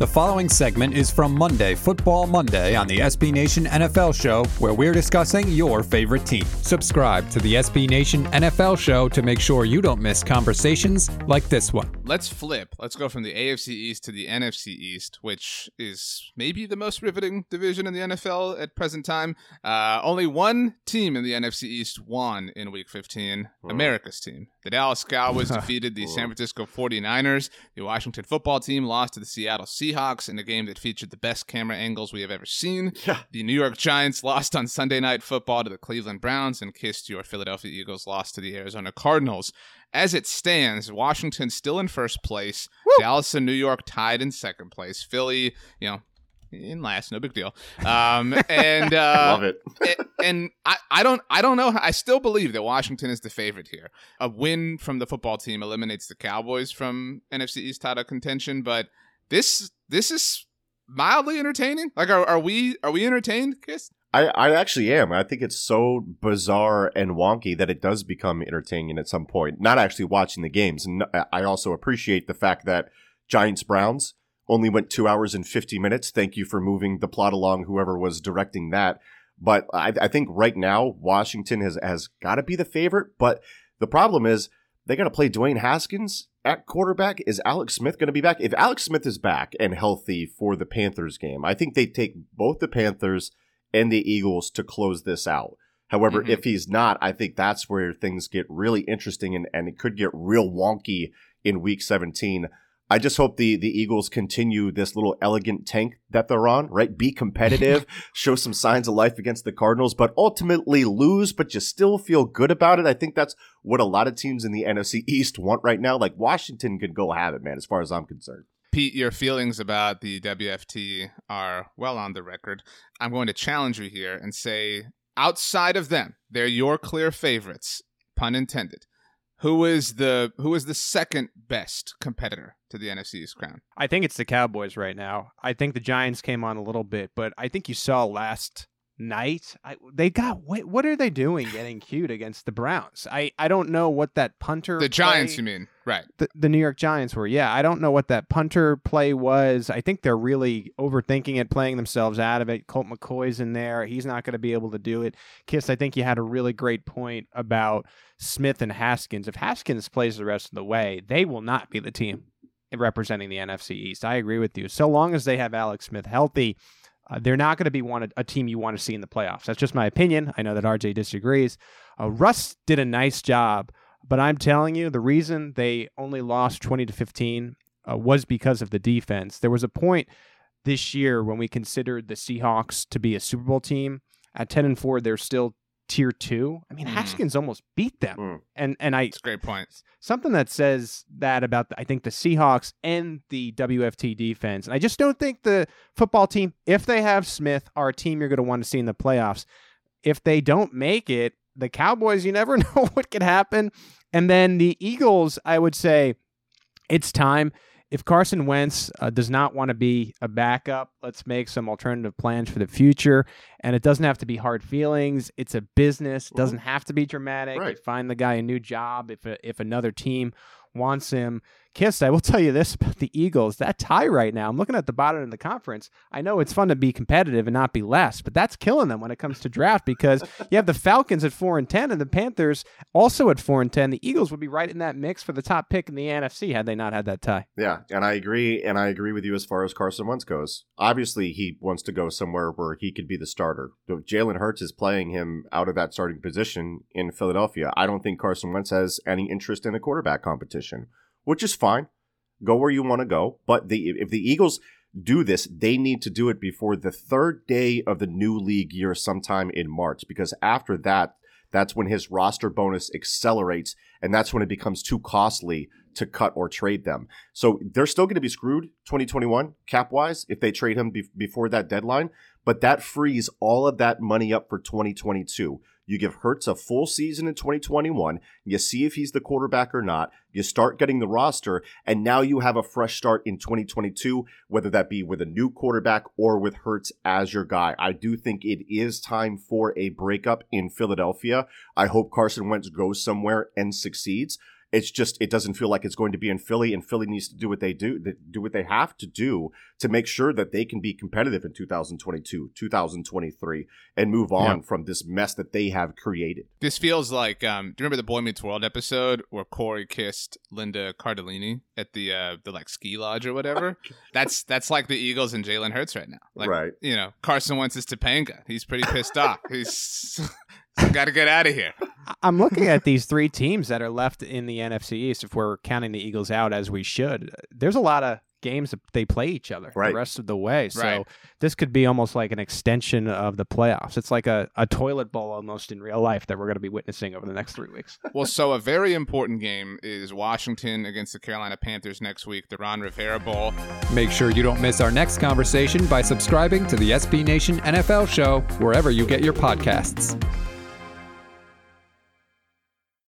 The following segment is from Monday, Football Monday, on the SB Nation NFL Show, where we're discussing your favorite team. Subscribe to the SB Nation NFL Show to make sure you don't miss conversations like this one. Let's flip. Let's go from the AFC East to the NFC East, which is maybe the most riveting division in the NFL at present time. Uh, only one team in the NFC East won in Week 15, America's team. The Dallas Cowboys defeated the San Francisco 49ers. The Washington football team lost to the Seattle Seahawks in a game that featured the best camera angles we have ever seen. The New York Giants lost on Sunday Night Football to the Cleveland Browns and kissed your Philadelphia Eagles lost to the Arizona Cardinals. As it stands, Washington's still in first place. Dallas and New York tied in second place. Philly, you know, in last, no big deal. Um, and uh, Love it. and, I, I don't I don't know. I still believe that Washington is the favorite here. A win from the football team eliminates the Cowboys from NFC East title contention, but this this is mildly entertaining. Like, are, are we are we entertained, Kiss? I, I actually am. I think it's so bizarre and wonky that it does become entertaining at some point. Not actually watching the games. And I also appreciate the fact that Giants Browns only went two hours and 50 minutes. Thank you for moving the plot along, whoever was directing that. But I, I think right now, Washington has, has got to be the favorite. But the problem is they got to play Dwayne Haskins at quarterback. Is Alex Smith going to be back? If Alex Smith is back and healthy for the Panthers game, I think they take both the Panthers and the Eagles to close this out. However, Mhm. if he's not, I think that's where things get really interesting and, and it could get real wonky in week 17. I just hope the the Eagles continue this little elegant tank that they're on, right? Be competitive, show some signs of life against the Cardinals, but ultimately lose, but you still feel good about it. I think that's what a lot of teams in the NFC East want right now. Like Washington could go have it, man, as far as I'm concerned. Pete, your feelings about the WFT are well on the record. I'm going to challenge you here and say, outside of them, they're your clear favorites, pun intended. Who is the who is the second best competitor to the NFC's crown? I think it's the Cowboys right now. I think the Giants came on a little bit, but I think you saw last night I, they got what, what are they doing getting cute against the Browns? I, I don't know what that punter The Giants, play- you mean? Right. the, the New York Giants were. Yeah, I don't know what that punter play was. I think they're really overthinking it, playing themselves out of it. Colt McCoy's in there. He's not going to be able to do it. Kiss, I think you had a really great point about Smith and Haskins. If Haskins plays the rest of the way, they will not be the team representing the NFC East. I agree with you. So long as they have Alex Smith healthy, uh, they're not going to be one a team you want to see in the playoffs. That's just my opinion. I know that RJ disagrees. Uh, Russ did a nice job, but I'm telling you, the reason they only lost 20 to 15 uh, was because of the defense. There was a point this year when we considered the Seahawks to be a Super Bowl team. At 10 and 4, they're still tier two. I mean, Mm. Haskins almost beat them. Mm. And and I It's great point. something that says that about the, I think the Seahawks and the WFT defense. And I just don't think the football team, if they have Smith, are a team you're going to want to see in the playoffs. If they don't make it, the Cowboys, you never know what could happen. And then the Eagles, I would say it's time. If Carson Wentz uh, does not want to be a backup, let's make some alternative plans for the future. And it doesn't have to be hard feelings. It's a business. It doesn't have to be dramatic. Right. find the guy a new job if if another team wants him. Kiss, I will tell you this about the Eagles. That tie right now, I'm looking at the bottom of the conference. I know it's fun to be competitive and not be less, but that's killing them when it comes to draft because you have the Falcons at 4 and 10 and the Panthers also at 4 and 10. The Eagles would be right in that mix for the top pick in the NFC had they not had that tie. Yeah, and I agree, and I agree with you as far as Carson Wentz goes. Obviously, he wants to go somewhere where he could be the starter. Jalen Hurts is playing him out of that starting position in Philadelphia. I don't think Carson Wentz has any interest in a quarterback competition, which is fine. Go where you want to go, but the if the Eagles do this, they need to do it before the third day of the new league year, sometime in March, because after that, that's when his roster bonus accelerates, and that's when it becomes too costly to cut or trade them. So they're still going to be screwed 2021 cap wise if they trade him be- before that deadline, but that frees all of that money up for 2022. You give Hurts a full season in 2021. You see if he's the quarterback or not. You start getting the roster, and now you have a fresh start in 2022, whether that be with a new quarterback or with Hurts as your guy. I do think it is time for a breakup in Philadelphia. I hope Carson Wentz goes somewhere and succeeds. It's just it doesn't feel like it's going to be in Philly, and Philly needs to do what they do, do what they have to do to make sure that they can be competitive in 2022, 2023, and move on yeah. from this mess that they have created. This feels like um, do you remember the Boy Meets World episode where Corey kissed Linda Cardellini at the uh, the like ski lodge or whatever? that's that's like the Eagles and Jalen Hurts right now. Like, right. You know, Carson Wentz is Topanga. He's pretty pissed off. He's got to get out of here. I'm looking at these three teams that are left in the NFC East. If we're counting the Eagles out as we should, there's a lot of games that they play each other right. the rest of the way. So right. this could be almost like an extension of the playoffs. It's like a, a toilet bowl almost in real life that we're going to be witnessing over the next three weeks. well, so a very important game is Washington against the Carolina Panthers next week, the Ron Rivera Bowl. Make sure you don't miss our next conversation by subscribing to the SB Nation NFL show wherever you get your podcasts.